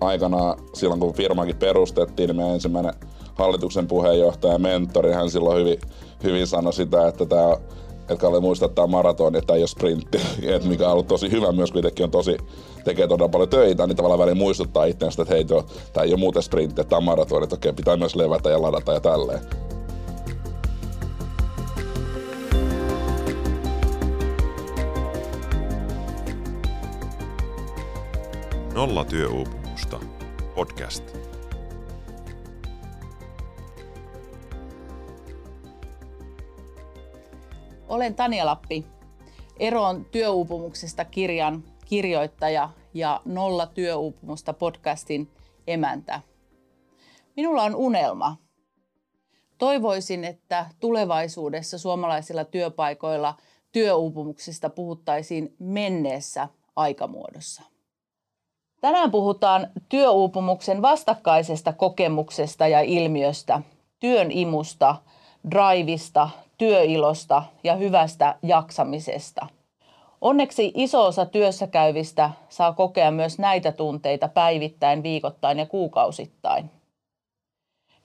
aikana silloin kun firmakin perustettiin, niin meidän ensimmäinen hallituksen puheenjohtaja ja mentori, hän silloin hyvin, hyvin sanoi sitä, että tämä että Kalle muistaa, että tämä on maratoni, että tämä ei ole sprintti, et mikä on ollut tosi hyvä myös, kun on tosi, tekee todella paljon töitä, niin tavallaan väliin muistuttaa itseänsä, että hei, tämä ei ole muuten sprintti, tämä on maratoni, että okei, pitää myös levätä ja ladata ja tälleen. Nolla työuupumusta. Podcast. Olen Tania Lappi, Eroon työuupumuksesta kirjan kirjoittaja ja Nolla työuupumusta podcastin emäntä. Minulla on unelma. Toivoisin, että tulevaisuudessa suomalaisilla työpaikoilla työuupumuksista puhuttaisiin menneessä aikamuodossa. Tänään puhutaan työuupumuksen vastakkaisesta kokemuksesta ja ilmiöstä, työn imusta, drivista, työilosta ja hyvästä jaksamisesta. Onneksi iso osa työssä käyvistä saa kokea myös näitä tunteita päivittäin, viikoittain ja kuukausittain.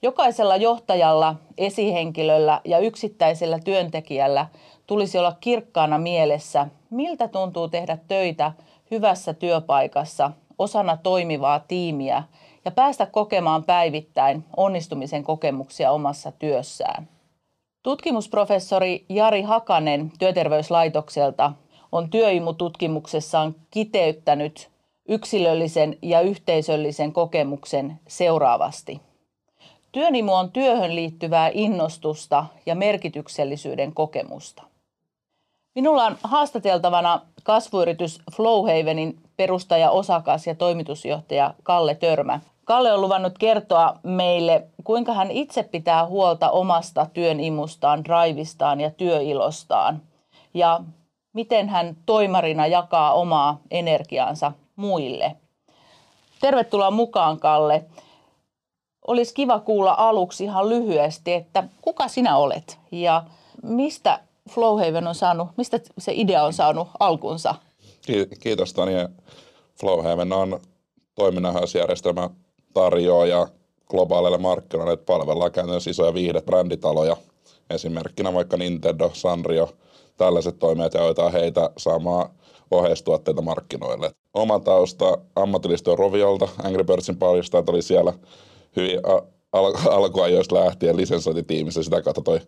Jokaisella johtajalla, esihenkilöllä ja yksittäisellä työntekijällä tulisi olla kirkkaana mielessä, miltä tuntuu tehdä töitä hyvässä työpaikassa osana toimivaa tiimiä ja päästä kokemaan päivittäin onnistumisen kokemuksia omassa työssään. Tutkimusprofessori Jari Hakanen Työterveyslaitokselta on työimututkimuksessaan kiteyttänyt yksilöllisen ja yhteisöllisen kokemuksen seuraavasti. Työnimu on työhön liittyvää innostusta ja merkityksellisyyden kokemusta. Minulla on haastateltavana kasvuyritys Flowhavenin perustaja, osakas ja toimitusjohtaja Kalle Törmä. Kalle on luvannut kertoa meille, kuinka hän itse pitää huolta omasta työn imustaan, draivistaan ja työilostaan. Ja miten hän toimarina jakaa omaa energiaansa muille. Tervetuloa mukaan, Kalle. Olisi kiva kuulla aluksi ihan lyhyesti, että kuka sinä olet ja mistä Flowhaven on saanut, mistä se idea on saanut alkunsa? Kiitos Tania. Flowhaven on toiminnanhaisjärjestelmä tarjoaja globaaleille markkinoille, että palvellaan käytännössä isoja viihdebränditaloja. Esimerkkinä vaikka Nintendo, Sanrio, tällaiset toimijat ja joita heitä saamaan oheistuotteita markkinoille. Oma tausta ammatillistyön Roviolta, Angry Birdsin että oli siellä hyvin al- alkuajoista lähtien lisensointitiimissä. Sitä kautta toi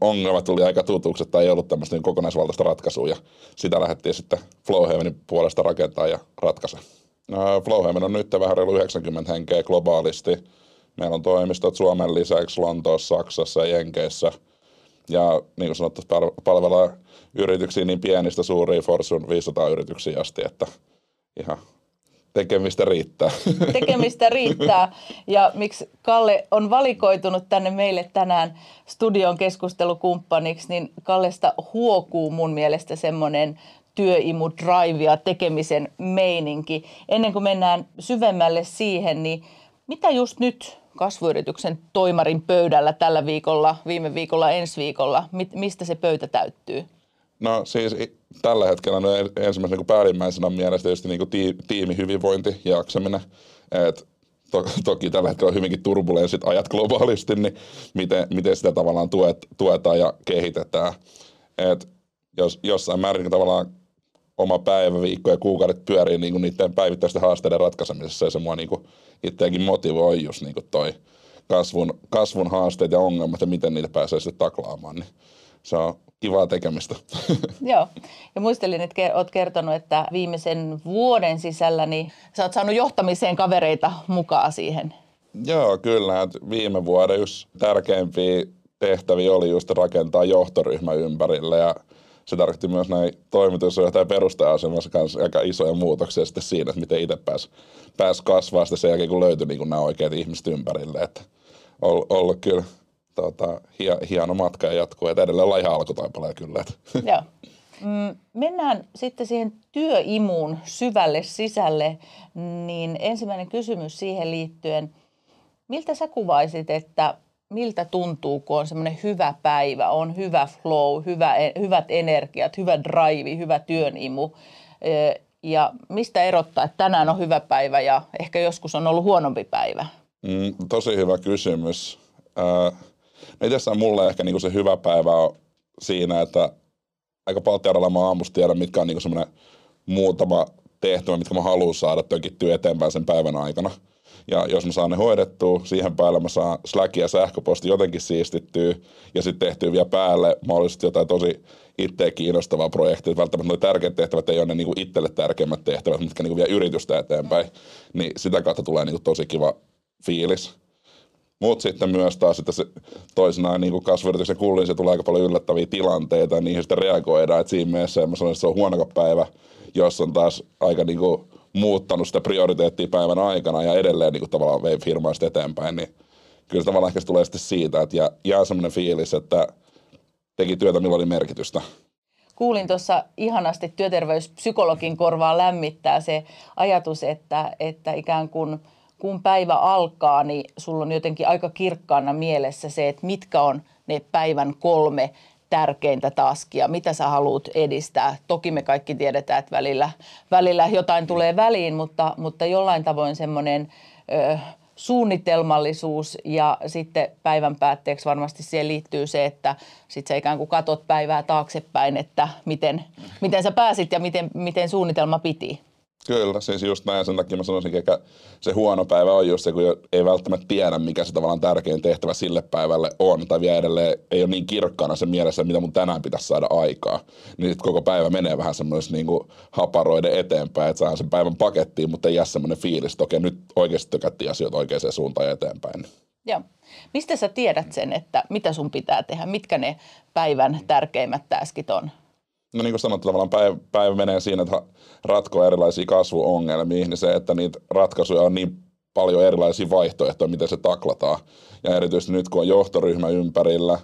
ongelma tuli aika tutuksi, että ei ollut tämmöistä niin kokonaisvaltaista ratkaisua. Ja sitä lähdettiin sitten Flowhavenin puolesta rakentaa ja ratkaista. No, Flowhaven on nyt vähän reilu 90 henkeä globaalisti. Meillä on toimistot Suomen lisäksi Lontoossa, Saksassa ja Jenkeissä. Ja niin kuin sanottu, palvellaan yrityksiä niin pienistä suuriin Fortune 500 yrityksiä asti, että ihan tekemistä riittää. Tekemistä riittää. Ja miksi Kalle on valikoitunut tänne meille tänään studion keskustelukumppaniksi, niin Kallesta huokuu mun mielestä semmoinen työimu, drive ja tekemisen meininki. Ennen kuin mennään syvemmälle siihen, niin mitä just nyt kasvuyrityksen toimarin pöydällä tällä viikolla, viime viikolla, ensi viikolla, mistä se pöytä täyttyy? No siis tällä hetkellä no ensimmäisenä niin päällimmäisenä mielestä tietysti niin kuin tiimi, hyvinvointi, jaksaminen. Et to, toki tällä hetkellä on hyvinkin turbulenssit ajat globaalisti, niin miten, miten sitä tavallaan tuet, tuetaan ja kehitetään. Et jos jossain määrin niin tavallaan oma päivä, viikko ja kuukaudet pyörii niin niiden päivittäisten haasteiden ratkaisemisessa ja se mua niin itseäkin motivoi just niin toi kasvun, kasvun haasteet ja ongelmat ja miten niitä pääsee sitten taklaamaan. Niin se on kivaa tekemistä. Joo, ja muistelin, että olet kertonut, että viimeisen vuoden sisällä niin sä oot saanut johtamiseen kavereita mukaan siihen. Joo, kyllä. Että viime vuoden yksi tärkeimpiä tehtäviä oli just rakentaa johtoryhmä ympärille ja se tarkoitti myös näin toimitusjohtajan perustaja-asemassa kanssa aika isoja muutoksia sitten siinä, että miten itse pääsi pääs kasvaa sitten sen jälkeen, kun löytyi niin nämä oikeat ihmiset ympärille. Että ollut, ollut kyllä tota, hieno matka ja jatkuu. Että edelleen ollaan ihan alkutaipaleen kyllä. Joo. Mm, mennään sitten siihen työimuun syvälle sisälle, niin ensimmäinen kysymys siihen liittyen. Miltä sä kuvaisit, että miltä tuntuu, kun on semmoinen hyvä päivä, on hyvä flow, hyvä, e, hyvät energiat, hyvä drive, hyvä työnimu. ja mistä erottaa, että tänään on hyvä päivä ja ehkä joskus on ollut huonompi päivä? Mm, tosi hyvä kysymys. Äh, itsessään mulle ehkä niinku se hyvä päivä on siinä, että aika paljon tiedellä mä aamusta tiedän, mitkä on niinku semmoinen muutama tehtävä, mitkä mä haluan saada tökittyä eteenpäin sen päivän aikana. Ja jos mä saan ne hoidettua, siihen päälle mä saan Slack ja sähköposti jotenkin siistittyä ja sitten tehtyä vielä päälle mahdollisesti jotain tosi itseä kiinnostavaa projektia. Välttämättä nuo tärkeät tehtävät ei ole ne niinku itselle tärkeimmät tehtävät, mitkä niinku vie yritystä eteenpäin. Niin sitä kautta tulee niinku tosi kiva fiilis. Mutta sitten myös taas, että se toisinaan niin kasvuyrityksen kullin se tulee aika paljon yllättäviä tilanteita ja niihin sitten reagoidaan. Et siinä mielessä mä sanoin, että se on huono päivä, jos on taas aika niin kuin, muuttanut sitä prioriteettia päivän aikana ja edelleen niin kuin, tavallaan vei firmaa sitten eteenpäin, niin kyllä tavallaan ehkä se tulee sitten siitä, että jää semmoinen fiilis, että teki työtä, millä oli merkitystä. Kuulin tuossa ihanasti työterveyspsykologin korvaa lämmittää se ajatus, että, että ikään kuin kun päivä alkaa, niin sulla on jotenkin aika kirkkaana mielessä se, että mitkä on ne päivän kolme tärkeintä taskia, mitä sä haluat edistää. Toki me kaikki tiedetään, että välillä, välillä jotain tulee väliin, mutta, mutta jollain tavoin semmoinen ö, suunnitelmallisuus ja sitten päivän päätteeksi varmasti siihen liittyy se, että sitten sä ikään kuin katot päivää taaksepäin, että miten, miten sä pääsit ja miten, miten suunnitelma piti. Kyllä, siis just näin. Sen takia mä sanoisin, että se huono päivä on just se, kun ei välttämättä tiedä, mikä se tavallaan tärkein tehtävä sille päivälle on. Tai vielä edelleen ei ole niin kirkkaana se mielessä, mitä mun tänään pitäisi saada aikaa. Niin sitten koko päivä menee vähän semmoisen niin haparoiden eteenpäin, että saadaan sen päivän pakettiin, mutta ei jää semmoinen fiilis, että okei, nyt oikeasti tökättiin asioita oikeaan suuntaan eteenpäin. Joo. Mistä sä tiedät sen, että mitä sun pitää tehdä, mitkä ne päivän tärkeimmät täskit on? No niin kuin sanottu, tavallaan päivä, päivä menee siinä, että ratkoo erilaisia kasvuongelmia, niin se, että niitä ratkaisuja on niin paljon erilaisia vaihtoehtoja, miten se taklataan. Ja erityisesti nyt, kun on johtoryhmä ympärillä,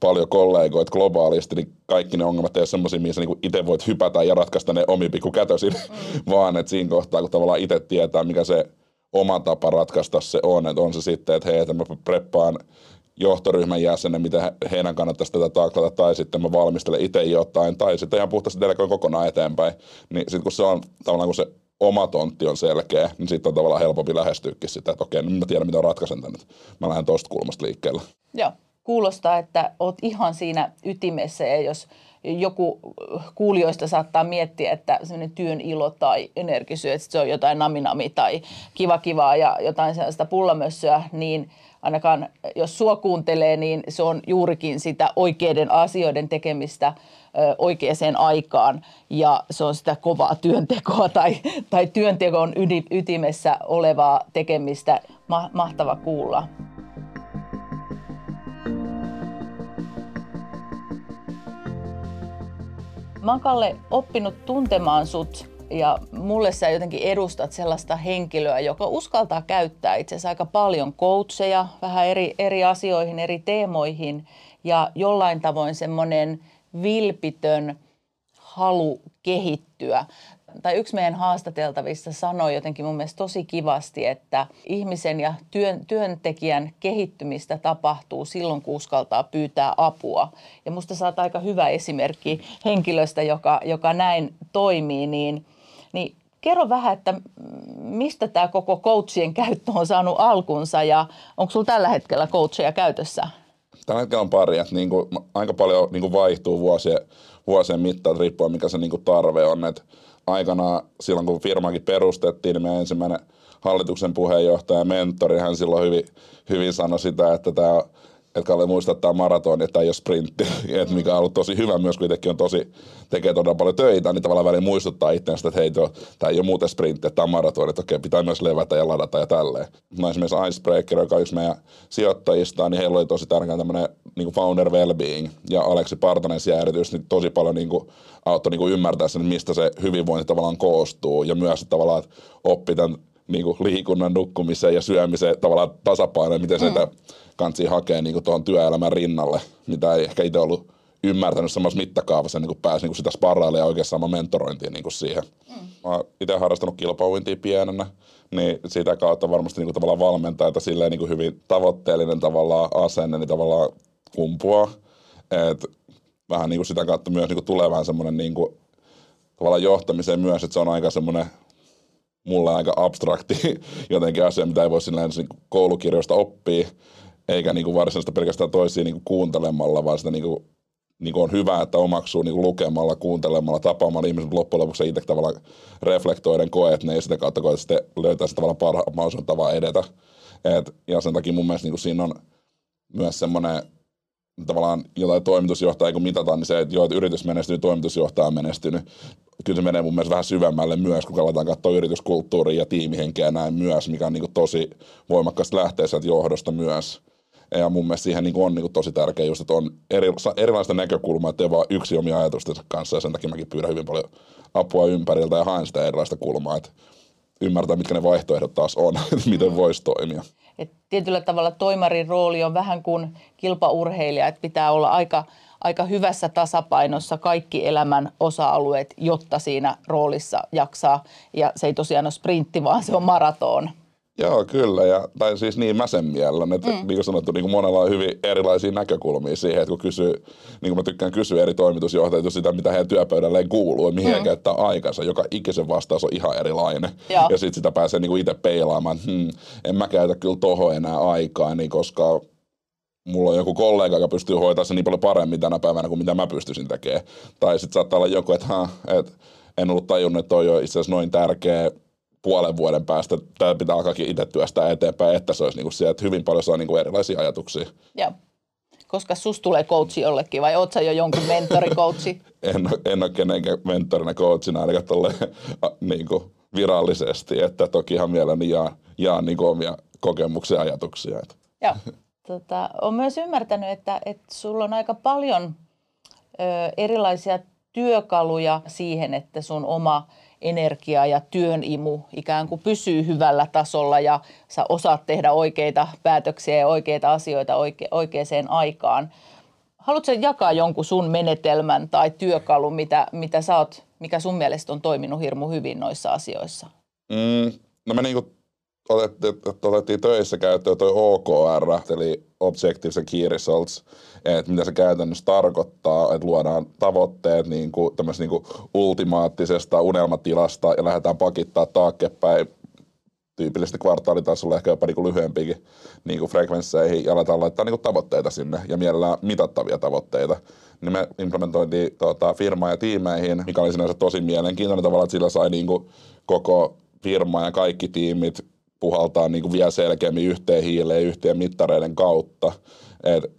paljon kollegoita globaalisti, niin kaikki ne ongelmat ei ole semmoisia, missä niinku itse voit hypätä ja ratkaista ne omi pikkukätösin, mm. vaan että siinä kohtaa, kun tavallaan itse tietää, mikä se oma tapa ratkaista se on, että on se sitten, että hei, että mä preppaan johtoryhmän jäsenen, miten heidän kannattaisi tätä taklata, tai sitten mä valmistelen itse jotain, tai sitten ihan puhtaasti delegoin kokonaan eteenpäin. Niin sitten kun se on tavallaan kun se oma tontti on selkeä, niin sitten on tavallaan helpompi lähestyäkin sitä, että okei, nyt mä tiedän, mitä ratkaisen tänne. Mä lähden tuosta kulmasta liikkeelle. Joo, kuulostaa, että oot ihan siinä ytimessä, ja jos joku kuulijoista saattaa miettiä, että semmoinen työn ilo tai energisyö, että se on jotain naminami tai kiva kivaa ja jotain sellaista pullamössöä, niin – ainakaan jos sua kuuntelee, niin se on juurikin sitä oikeiden asioiden tekemistä oikeaan aikaan ja se on sitä kovaa työntekoa tai, tai työntekon ytimessä olevaa tekemistä. Ma- mahtava kuulla. Mä oon Kalle oppinut tuntemaan sut ja mulle sä jotenkin edustat sellaista henkilöä, joka uskaltaa käyttää itse asiassa aika paljon coacheja vähän eri, eri asioihin, eri teemoihin ja jollain tavoin semmoinen vilpitön halu kehittyä. Tai yksi meidän haastateltavista sanoi jotenkin mun mielestä tosi kivasti, että ihmisen ja työn, työntekijän kehittymistä tapahtuu silloin, kun uskaltaa pyytää apua. Ja musta saat aika hyvä esimerkki henkilöstä, joka, joka näin toimii, niin – niin kerro vähän, että mistä tämä koko coachien käyttö on saanut alkunsa ja onko sinulla tällä hetkellä coacheja käytössä? Tällä hetkellä on pari, että niin kuin, aika paljon niin kuin vaihtuu vuosien, vuosien mittaan, riippuen mikä se niin kuin tarve on. Et aikanaan silloin kun firmakin perustettiin, niin meidän ensimmäinen hallituksen puheenjohtaja ja mentori, hän silloin hyvin, hyvin sanoi sitä, että tämä että Kalle muistaa, että tämä on maratoni, että tämä ei ole sprintti, että mikä on ollut tosi hyvä myös, kun itsekin on tosi, tekee todella paljon töitä, niin tavallaan väliin muistuttaa itseänsä, että hei, tämä ei ole muuten sprintti, että tämä on maratoni, että okei, pitää myös levätä ja ladata ja tälleen. Mä esimerkiksi Icebreaker, joka on yksi meidän sijoittajista, niin heillä oli tosi tärkeä tämmöinen niin founder well-being, ja Aleksi Partanen siellä erityisesti niin tosi paljon niin kuin, auttoi niin kuin ymmärtää sen, mistä se hyvinvointi tavallaan koostuu, ja myös että tavallaan että oppi tämän niin kuin liikunnan, nukkumisen ja syömisen tavallaan tasapaino, miten mm. sitä kansi hakea niin tuohon työelämän rinnalle, mitä ei ehkä itse ollut ymmärtänyt samassa mittakaavassa, niin kuin pääsi niin kuin sitä sparrailemaan ja oikeastaan sama mentorointiin niin kuin siihen. Mm. Mä oon itse harrastanut kilpauintia pienenä, niin sitä kautta varmasti niin kuin tavallaan että silleen niin kuin hyvin tavoitteellinen tavallaan asenne, niin tavallaan kumpuaa. Et vähän niin kuin sitä kautta myös niin kuin tulee vähän semmoinen niin kuin tavallaan johtamiseen myös, että se on aika semmoinen mulle aika abstrakti jotenkin asia, mitä ei voi silleen niin koulukirjoista oppia, eikä niin kuin varsinaista pelkästään toisia niin kuin kuuntelemalla, vaan sitä niin kuin, niin kuin on hyvä, että omaksuu niin kuin lukemalla, kuuntelemalla, tapaamalla ihmiset loppujen lopuksi itse tavallaan reflektoiden koet ne ja sitä kautta koet sitten löytää sitä tavallaan parhaan mahdollisen tavan edetä. Et, ja sen takia mun mielestä niin kuin siinä on myös semmoinen tavallaan jotain toimitusjohtajaa, kun mitataan, niin se, että joo, että yritys menestyy, toimitusjohtaja on menestynyt. Kyllä se menee mun mielestä vähän syvemmälle myös, kun aletaan katsoa yrityskulttuuria ja tiimihenkeä näin myös, mikä on niin kuin tosi voimakkaasti lähtee sieltä johdosta myös. Ja mun mielestä siihen niin on niin tosi tärkeä just, että on eri, erilaista näkökulmaa, että ei vaan yksi omia ajatustensa kanssa. Ja sen takia mäkin pyydän hyvin paljon apua ympäriltä ja haen sitä erilaista kulmaa, että ymmärtää, mitkä ne vaihtoehdot taas on, miten voisi toimia. Et tietyllä tavalla toimarin rooli on vähän kuin kilpaurheilija, että pitää olla aika, aika hyvässä tasapainossa kaikki elämän osa-alueet, jotta siinä roolissa jaksaa. Ja se ei tosiaan ole sprintti, vaan se on maraton. Joo, kyllä. Ja, tai siis niin mä sen mielen, että mm. niin kuin sanottu, niin kuin monella on hyvin erilaisia näkökulmia siihen, että kun kysyy, niin kuin mä tykkään kysyä eri toimitusjohtajilta sitä, mitä heidän työpöydälleen kuuluu ja mihin mm. he käyttää aikansa. Joka ikisen vastaus on ihan erilainen. Joo. Ja sitten sitä pääsee niin kuin itse peilaamaan, että hmm, en mä käytä kyllä toho enää aikaa, niin koska mulla on joku kollega, joka pystyy hoitamaan sen niin paljon paremmin tänä päivänä kuin mitä mä pystyisin tekemään. Tai sitten saattaa olla joku, että, ha, että en ollut tajunnut, että toi on itse asiassa noin tärkeä puolen vuoden päästä tämä pitää alkaakin itse työstää eteenpäin, että se olisi niin kuin siellä, että hyvin paljon saa niin kuin erilaisia ajatuksia. Joo. Koska sus tulee coachi jollekin vai oot sä jo jonkun mentori-coachi? en, en ole kenenkään mentorina coachina ainakaan tolle, niin kuin virallisesti, että toki ihan mielelläni jaan, jaan niin kuin omia kokemuksia ja ajatuksia. Että. Joo. Tota, olen myös ymmärtänyt, että, että sulla on aika paljon ö, erilaisia työkaluja siihen, että sun oma energia ja työn imu ikään kuin pysyy hyvällä tasolla ja sä osaat tehdä oikeita päätöksiä ja oikeita asioita oike- oikeaan aikaan. Haluatko jakaa jonkun sun menetelmän tai työkalun, mitä, mitä sä oot, mikä sun mielestä on toiminut hirmu hyvin noissa asioissa? Mm, no me niinku otettiin, otettiin töissä käyttöön toi OKR, eli Objectives and Key Results, että mitä se käytännössä tarkoittaa, että luodaan tavoitteet niin kuin, niin kuin ultimaattisesta unelmatilasta ja lähdetään pakittaa taakkepäin tyypillisesti kvartaalitasolla, ehkä jopa niin kuin lyhyempikin niin kuin frekvensseihin ja aletaan laittaa niin kuin tavoitteita sinne ja mielellään mitattavia tavoitteita. Niin me implementoitiin tuota, firmaa ja tiimeihin, mikä oli sinänsä tosi mielenkiintoinen tavalla, että sillä sai niin kuin koko firma ja kaikki tiimit puhaltaa niin kuin vielä selkeämmin yhteen hiileen yhteen mittareiden kautta.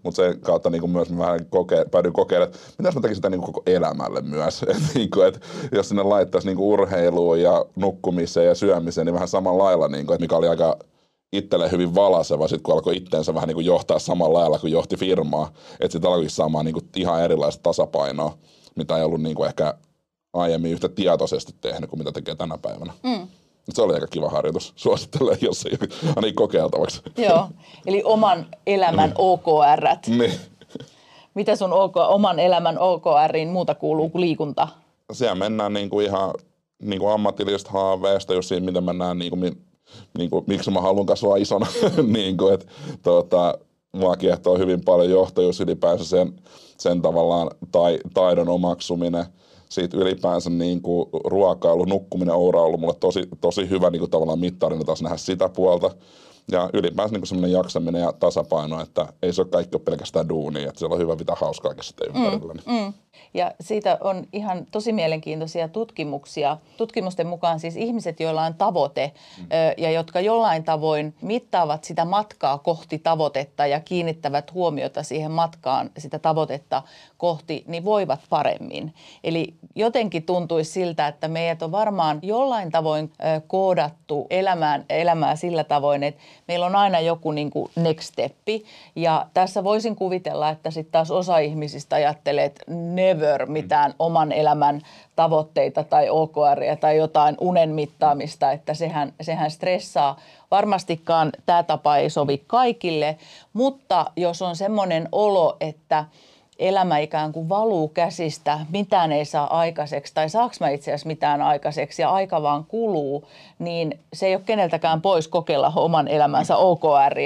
Mutta sen kautta niin kuin myös mä vähän koke, päädyin kokeilemaan, että mitä mä tekisin sitä niin kuin koko elämälle myös. Et, niin kuin, et, jos sinne laittaisi niin kuin urheiluun ja nukkumiseen ja syömiseen, niin vähän samalla lailla, niin kuin, että mikä oli aika itselle hyvin valaseva, sit kun alkoi itteensä vähän niin kuin johtaa samalla lailla kuin johti firmaa. Että sitten alkoi saamaan niin kuin ihan erilaista tasapainoa, mitä ei ollut niin kuin ehkä aiemmin yhtä tietoisesti tehnyt kuin mitä tekee tänä päivänä. Mm. Se oli aika kiva harjoitus. Suosittelen, jos ei ainakin kokeiltavaksi. Joo, eli oman elämän niin. OKR. Niin. Mitä sun OK, oman elämän OKRiin muuta kuuluu kuin liikunta? Siellä mennään niin kuin ihan niin kuin ammatillisesta haaveesta, jos siinä, miten mennään, niin kuin, niin kuin, miksi mä haluan kasvaa isona. niin kuin, että, tuota, mua kiehtoo hyvin paljon johtajuus ylipäänsä sen, sen tavallaan tai, taidon omaksuminen – siitä ylipäänsä niin kuin ruokailu, nukkuminen, oura on ollut mulle tosi, tosi hyvä niin kuin tavallaan mittarina taas nähdä sitä puolta. Ja ylipäänsä niin semmoinen jaksaminen ja tasapaino, että ei se ole kaikki ole pelkästään duunia, että siellä on hyvä pitää hauskaa sitten ympärillä. Mm, mm. Ja siitä on ihan tosi mielenkiintoisia tutkimuksia. Tutkimusten mukaan siis ihmiset, joilla on tavoite mm. ja jotka jollain tavoin mittaavat sitä matkaa kohti tavoitetta ja kiinnittävät huomiota siihen matkaan sitä tavoitetta kohti, niin voivat paremmin. Eli jotenkin tuntuisi siltä, että meidät on varmaan jollain tavoin koodattu elämään, elämää sillä tavoin, että meillä on aina joku niin kuin next steppi. Ja tässä voisin kuvitella, että sitten taas osa ihmisistä ajattelee, että never mitään oman elämän tavoitteita tai OKR tai jotain unen mittaamista, että sehän, sehän stressaa. Varmastikaan tämä tapa ei sovi kaikille, mutta jos on semmoinen olo, että – elämä ikään kuin valuu käsistä, mitään ei saa aikaiseksi tai saaks mä itse asiassa mitään aikaiseksi ja aika vaan kuluu, niin se ei ole keneltäkään pois kokeilla oman elämänsä OKR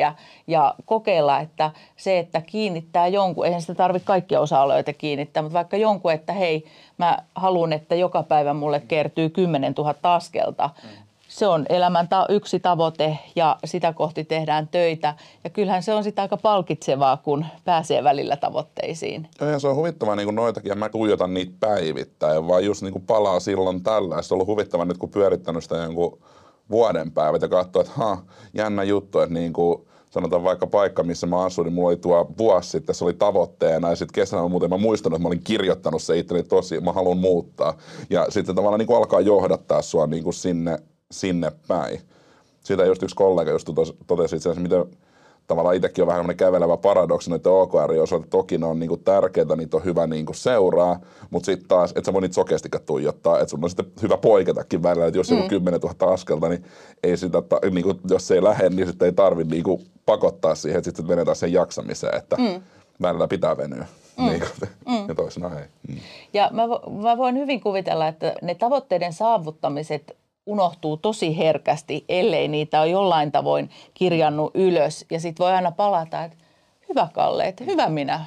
ja kokeilla, että se, että kiinnittää jonkun, eihän sitä tarvitse kaikkia osa-alueita kiinnittää, mutta vaikka jonkun, että hei, mä haluan, että joka päivä mulle kertyy 10 000 askelta, se on elämän ta- yksi tavoite ja sitä kohti tehdään töitä. Ja kyllähän se on sitä aika palkitsevaa, kun pääsee välillä tavoitteisiin. Joo, ja se on huvittavaa niin kuin noitakin, ja mä tuijotan niitä päivittäin, vaan just niin kuin palaa silloin tällä. Se on ollut huvittavaa nyt, kun pyörittänyt sitä jonkun vuoden päivät ja katsoo, että ha, jännä juttu, että niin kuin, sanotaan vaikka paikka, missä mä asuin, niin mulla oli tuo vuosi sitten, se oli tavoitteena, ja sitten kesällä muuten mä muistanut, että mä olin kirjoittanut se itseni tosi, mä haluan muuttaa. Ja sitten tavallaan niin kuin alkaa johdattaa sua niin kuin sinne sinne päin. Siitä just yksi kollega just totesi itse asiassa, miten tavallaan itsekin on vähän kävelevä paradoksi noiden OKR osalta. Toki ne on niinku tärkeitä, niitä on hyvä niinku seuraa, mutta sitten taas, että sä voi niitä sokeastikaan tuijottaa, että sun on sitten hyvä poiketakin välillä, että jos mm. joku 10 000 askelta, niin ei sitä, niinku, jos se ei lähde, niin sitten ei tarvitse niinku pakottaa siihen, että sitten menetään sen jaksamiseen, että mm. välillä pitää venyä. Mm. Niin, mm. ja toisinaan ei. Mm. Ja mä, mä voin hyvin kuvitella, että ne tavoitteiden saavuttamiset unohtuu tosi herkästi, ellei niitä ole jollain tavoin kirjannut ylös. Ja sitten voi aina palata, että hyvä Kalle, että hyvä minä,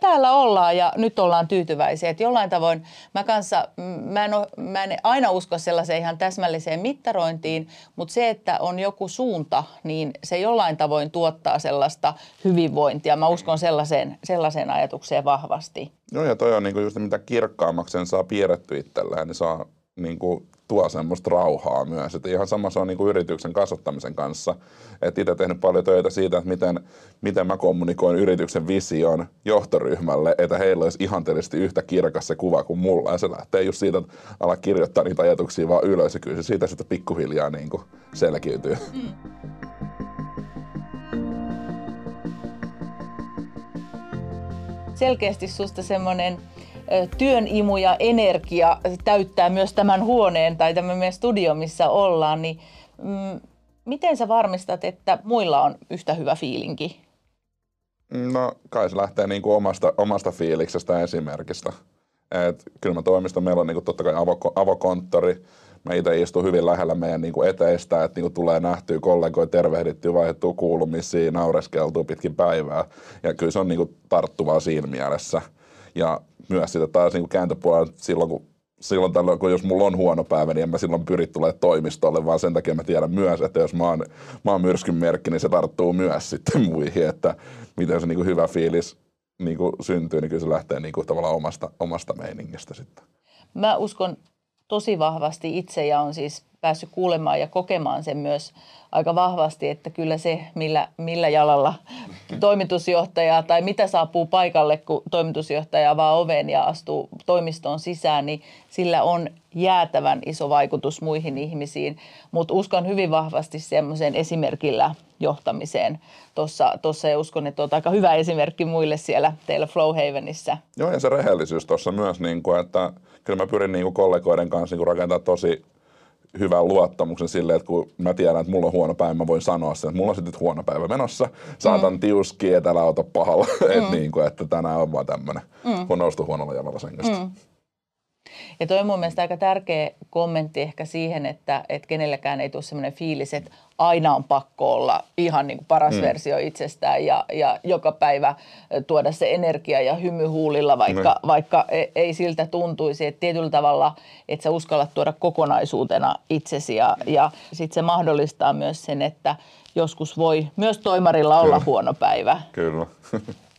täällä ollaan ja nyt ollaan tyytyväisiä. Että jollain tavoin mä kanssa, mä en, ole, mä en aina usko sellaiseen ihan täsmälliseen mittarointiin, mutta se, että on joku suunta, niin se jollain tavoin tuottaa sellaista hyvinvointia. Mä uskon sellaiseen, sellaiseen ajatukseen vahvasti. Joo ja toi on niinku just mitä kirkkaammaksi sen saa piirretty itselleen, niin saa niinku tuo semmoista rauhaa myös. Että ihan sama se on niin kuin yrityksen kasvattamisen kanssa. Että itse tehnyt paljon töitä siitä, että miten, miten mä kommunikoin yrityksen vision johtoryhmälle, että heillä olisi ihanteellisesti yhtä kirkas se kuva kuin mulla. Ja se lähtee just siitä, että ala kirjoittaa niitä ajatuksia vaan ylös. Ja kyllä se siitä sitten pikkuhiljaa niin kuin selkiytyy. Mm. Selkeästi susta semmoinen työn ja energia täyttää myös tämän huoneen tai tämän meidän studio, missä ollaan, niin mm, miten sä varmistat, että muilla on yhtä hyvä fiilinki? No kai se lähtee niin kuin omasta, omasta fiiliksestä esimerkistä. Et kyllä mä toimiston, meillä on niin kuin totta kai avo, avokonttori, mä itse istun hyvin lähellä meidän niin kuin eteistä, että niin kuin tulee nähtyä kollegoja, tervehdittyä, vaihdettua kuulumisia, naureskeltua pitkin päivää. Ja kyllä se on niin kuin tarttuvaa siinä mielessä. Ja myös sitä taas niin kääntöpuolella silloin, kun silloin tällöin, kun jos mulla on huono päivä, niin en mä silloin pyri tulee toimistolle, vaan sen takia mä tiedän myös, että jos mä oon, mä oon myrskyn merkki, niin se tarttuu myös sitten muihin, että miten se niin kuin hyvä fiilis niin kuin syntyy, niin kyllä se lähtee niin kuin tavallaan omasta, omasta meiningistä sitten. Mä uskon tosi vahvasti itse ja on siis päässyt kuulemaan ja kokemaan sen myös aika vahvasti, että kyllä se, millä, millä jalalla toimitusjohtaja tai mitä saapuu paikalle, kun toimitusjohtaja avaa oven ja astuu toimistoon sisään, niin sillä on jäätävän iso vaikutus muihin ihmisiin. Mutta uskon hyvin vahvasti semmoiseen esimerkillä johtamiseen tuossa ja uskon, että on aika hyvä esimerkki muille siellä teillä Flowhavenissa. Joo ja se rehellisyys tuossa myös, niin kuin, että kyllä mä pyrin niin kuin kollegoiden kanssa niin kuin rakentaa tosi hyvän luottamuksen silleen, että kun mä tiedän, että mulla on huono päivä, mä voin sanoa sen, että mulla on sitten huono päivä menossa. Saatan mm. tiuski, että älä ota pahalla. Mm. että, niin kuin, että tänään on vaan tämmöinen. Mm. On noustu huonolla jalalla sängystä. Mm. Ja toi on mun mielestä aika tärkeä kommentti ehkä siihen, että, että kenelläkään ei tule sellainen fiilis, että aina on pakko olla ihan niin kuin paras mm. versio itsestään ja, ja joka päivä tuoda se energia ja hymy huulilla, vaikka, mm. vaikka e, ei siltä tuntuisi. Että tietyllä tavalla, että sä uskallat tuoda kokonaisuutena itsesi ja, ja sitten se mahdollistaa myös sen, että joskus voi myös toimarilla olla Kyllä. huono päivä. Kyllä.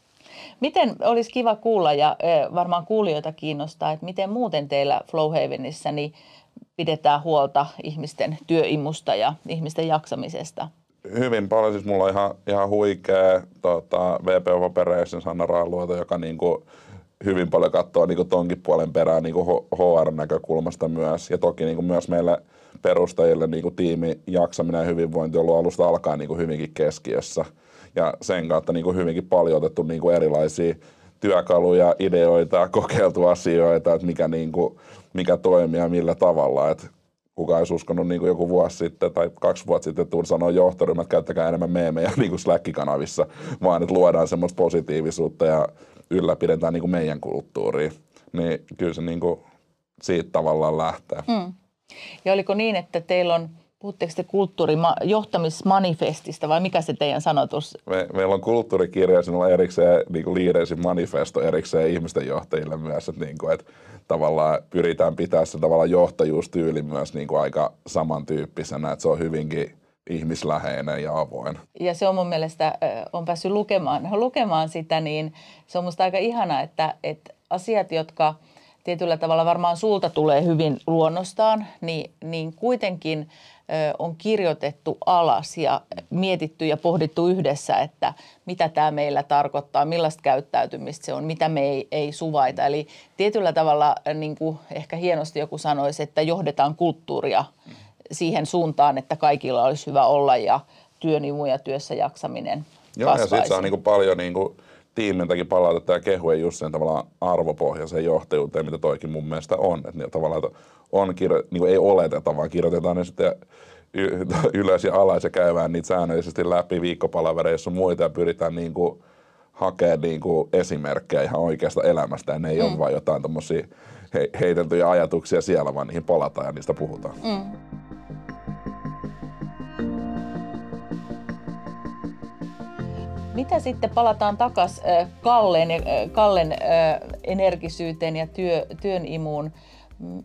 Miten olisi kiva kuulla ja varmaan kuulijoita kiinnostaa, että miten muuten teillä Flowhavenissa niin pidetään huolta ihmisten työimusta ja ihmisten jaksamisesta? Hyvin paljon. Siis mulla on ihan, ihan huikea tota, VP of Operations Hanna Raaluota, joka niin kuin, hyvin paljon katsoo niin tonkin puolen perään niin HR-näkökulmasta myös. Ja toki niin kuin myös meille perustajille niin kuin tiimi jaksaminen ja hyvinvointi on ollut alusta alkaen niin kuin hyvinkin keskiössä – ja sen kautta niin kuin hyvinkin paljon otettu niin kuin erilaisia työkaluja, ideoita, kokeiltu asioita, että mikä, niin kuin, mikä toimii ja millä tavalla. Että kukaan olisi uskonut niin kuin joku vuosi sitten tai kaksi vuotta sitten, että sanoo johtoryhmät, käyttäkää enemmän meemejä niin kuin Slack-kanavissa, vaan että luodaan semmoista positiivisuutta ja ylläpidetään niin kuin meidän kulttuuria. Niin kyllä se niin kuin siitä tavallaan lähtee. Mm. Ja oliko niin, että teillä on, puhutteko te kulttuurijohtamismanifestista vai mikä se teidän sanotus? Me, meillä on kulttuurikirja, sinulla on erikseen niin kuin liireisin manifesto erikseen ihmisten johtajille myös, että, niin kuin, että tavallaan pyritään pitää se tavallaan johtajuustyyli myös niin kuin aika samantyyppisenä, että se on hyvinkin ihmisläheinen ja avoin. Ja se on mun mielestä, on päässyt lukemaan, lukemaan sitä, niin se on musta aika ihana, että, että asiat, jotka tietyllä tavalla varmaan sulta tulee hyvin luonnostaan, niin, niin kuitenkin on kirjoitettu alas ja mietitty ja pohdittu yhdessä, että mitä tämä meillä tarkoittaa, millaista käyttäytymistä se on, mitä me ei, ei suvaita. Eli tietyllä tavalla, niin kuin ehkä hienosti joku sanoisi, että johdetaan kulttuuria siihen suuntaan, että kaikilla olisi hyvä olla ja työnimu ja työssä jaksaminen Joo, kasvaisi. ja sitten saa niin kuin paljon niin kuin tiimiltäkin palautetta ja kehuja just sen tavallaan arvopohjaisen johtajuuteen, mitä toikin mun mielestä on. Että niin, tavallaan että on, kirjo, niin ei oleteta, vaan kirjoitetaan ne sitten ylös ja alas ja käydään niitä säännöllisesti läpi viikkopalavereissa ja muita ja pyritään niin kuin hakemaan niin kuin esimerkkejä ihan oikeasta elämästä. Ja ne ei mm. ole vain jotain tommosia he, heiteltyjä ajatuksia siellä, vaan niihin palataan ja niistä puhutaan. Mm. Mitä sitten palataan takaisin Kallen, Kallen energisyyteen ja työ, työn imuun?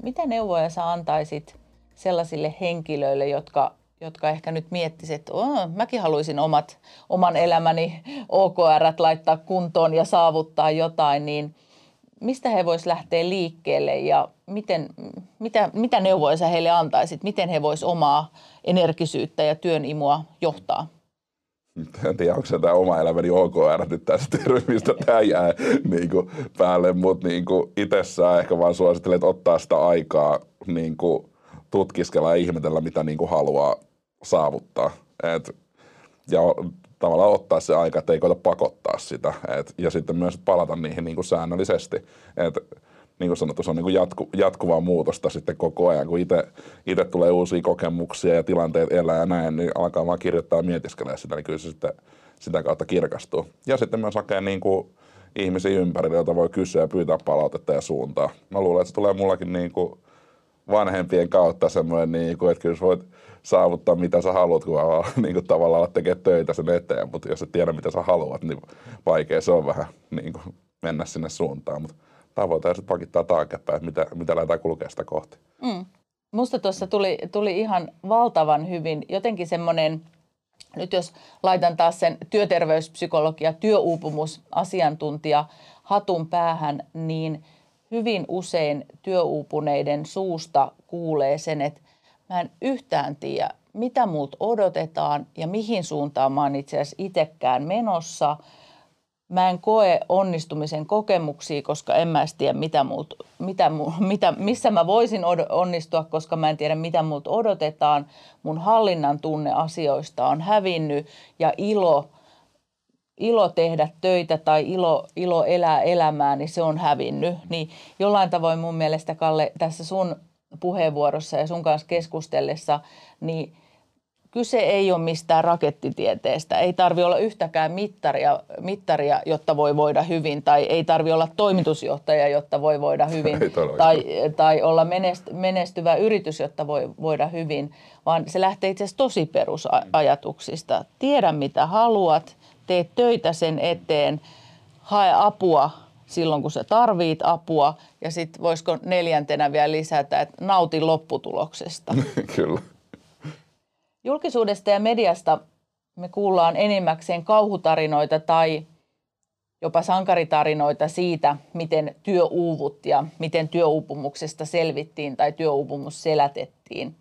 Mitä neuvoja sä antaisit sellaisille henkilöille, jotka, jotka ehkä nyt miettisivät, että oh, mäkin haluaisin omat, oman elämäni OKR laittaa kuntoon ja saavuttaa jotain, niin mistä he voisivat lähteä liikkeelle ja miten, mitä, mitä neuvoja sä heille antaisit, miten he voisivat omaa energisyyttä ja työn imua johtaa? En tiedä, onko se tämä oma elämäni OKR nyt tästä mistä tämä jää niin kuin, päälle, mutta niin itsessään ehkä vaan suosittelen, että ottaa sitä aikaa niin kuin, tutkiskella ja ihmetellä, mitä niin kuin, haluaa saavuttaa. Et, ja tavallaan ottaa se aika, että ei koeta pakottaa sitä. Et, ja sitten myös palata niihin niin kuin, säännöllisesti. Et, niin kuin sanottu, se on niin kuin jatku, jatkuvaa muutosta sitten koko ajan. Kun itse tulee uusia kokemuksia ja tilanteet elää ja näin, niin alkaa vaan kirjoittaa ja sitä, niin kyllä se sitten sitä kautta kirkastuu. Ja sitten myös hakee niin kuin ihmisiä ympärille, joita voi kysyä ja pyytää palautetta ja suuntaa. Mä luulen, että se tulee mullakin niin kuin vanhempien kautta semmoinen, niin kuin, että kyllä voit saavuttaa mitä sä haluat, kun vaan niin kuin tavallaan tekee töitä sen eteen, mutta jos et tiedä mitä sä haluat, niin vaikea se on vähän niin kuin mennä sinne suuntaan. Mutta tavoite ja sitten pakittaa että mitä, mitä lähdetään kulkea sitä kohti. Mm. Musta tuossa tuli, tuli ihan valtavan hyvin jotenkin semmoinen, nyt jos laitan taas sen työterveyspsykologia, työuupumus, asiantuntija hatun päähän, niin hyvin usein työuupuneiden suusta kuulee sen, että mä en yhtään tiedä, mitä muut odotetaan ja mihin suuntaan mä oon itse asiassa itsekään menossa – mä en koe onnistumisen kokemuksia, koska en mä tiedä, mitä muut, mitä, mitä, missä mä voisin onnistua, koska mä en tiedä, mitä muut odotetaan. Mun hallinnan tunne asioista on hävinnyt ja ilo, ilo tehdä töitä tai ilo, ilo elää elämää, niin se on hävinnyt. Niin jollain tavoin mun mielestä, Kalle, tässä sun puheenvuorossa ja sun kanssa keskustellessa, niin – kyse ei ole mistään rakettitieteestä. Ei tarvi olla yhtäkään mittaria, mittaria, jotta voi voida hyvin, tai ei tarvi olla toimitusjohtaja, jotta voi voida hyvin, tai, tai olla menestyvä yritys, jotta voi voida hyvin, vaan se lähtee itse asiassa tosi perusajatuksista. Tiedä mitä haluat, tee töitä sen eteen, hae apua silloin, kun sä tarvit apua, ja sitten voisiko neljäntenä vielä lisätä, että nauti lopputuloksesta. Kyllä. Julkisuudesta ja mediasta me kuullaan enimmäkseen kauhutarinoita tai jopa sankaritarinoita siitä, miten työ uuvut ja miten työuupumuksesta selvittiin tai työuupumus selätettiin.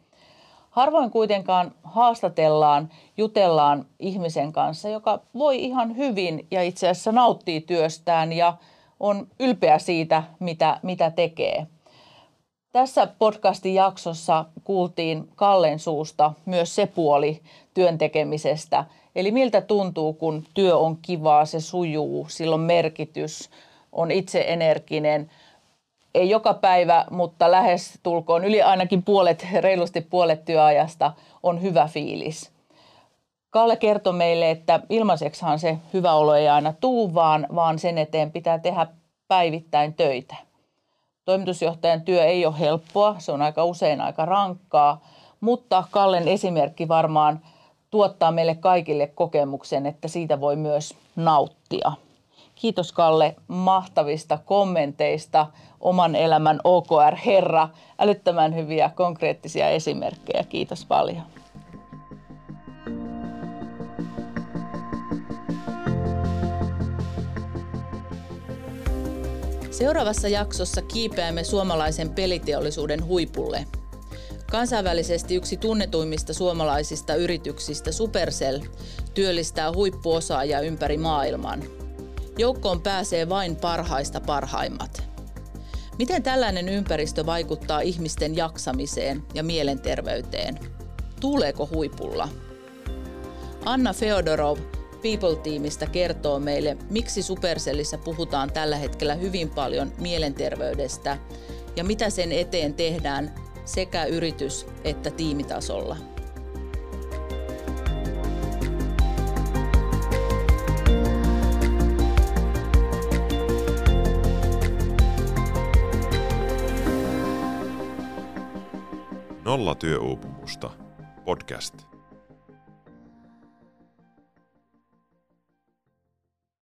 Harvoin kuitenkaan haastatellaan, jutellaan ihmisen kanssa, joka voi ihan hyvin ja itse asiassa nauttii työstään ja on ylpeä siitä, mitä, mitä tekee. Tässä podcastin jaksossa kuultiin Kallen suusta myös se puoli työntekemisestä. Eli miltä tuntuu, kun työ on kivaa, se sujuu, sillä on merkitys, on itse energinen, ei joka päivä, mutta lähes tulkoon yli ainakin puolet, reilusti puolet työajasta on hyvä fiilis. Kalle kertoi meille, että ilmaiseksihan se hyvä olo ei aina tuu, vaan, vaan sen eteen pitää tehdä päivittäin töitä. Toimitusjohtajan työ ei ole helppoa, se on aika usein aika rankkaa, mutta Kallen esimerkki varmaan tuottaa meille kaikille kokemuksen, että siitä voi myös nauttia. Kiitos Kalle mahtavista kommenteista, oman elämän OKR-herra, älyttömän hyviä konkreettisia esimerkkejä. Kiitos paljon. Seuraavassa jaksossa kiipeämme suomalaisen peliteollisuuden huipulle. Kansainvälisesti yksi tunnetuimmista suomalaisista yrityksistä Supercell työllistää huippuosaajia ympäri maailman. Joukkoon pääsee vain parhaista parhaimmat. Miten tällainen ympäristö vaikuttaa ihmisten jaksamiseen ja mielenterveyteen? Tuuleeko huipulla? Anna Feodorov People-tiimistä kertoo meille, miksi Supercellissä puhutaan tällä hetkellä hyvin paljon mielenterveydestä ja mitä sen eteen tehdään sekä yritys- että tiimitasolla. Nolla työuupumusta. Podcast.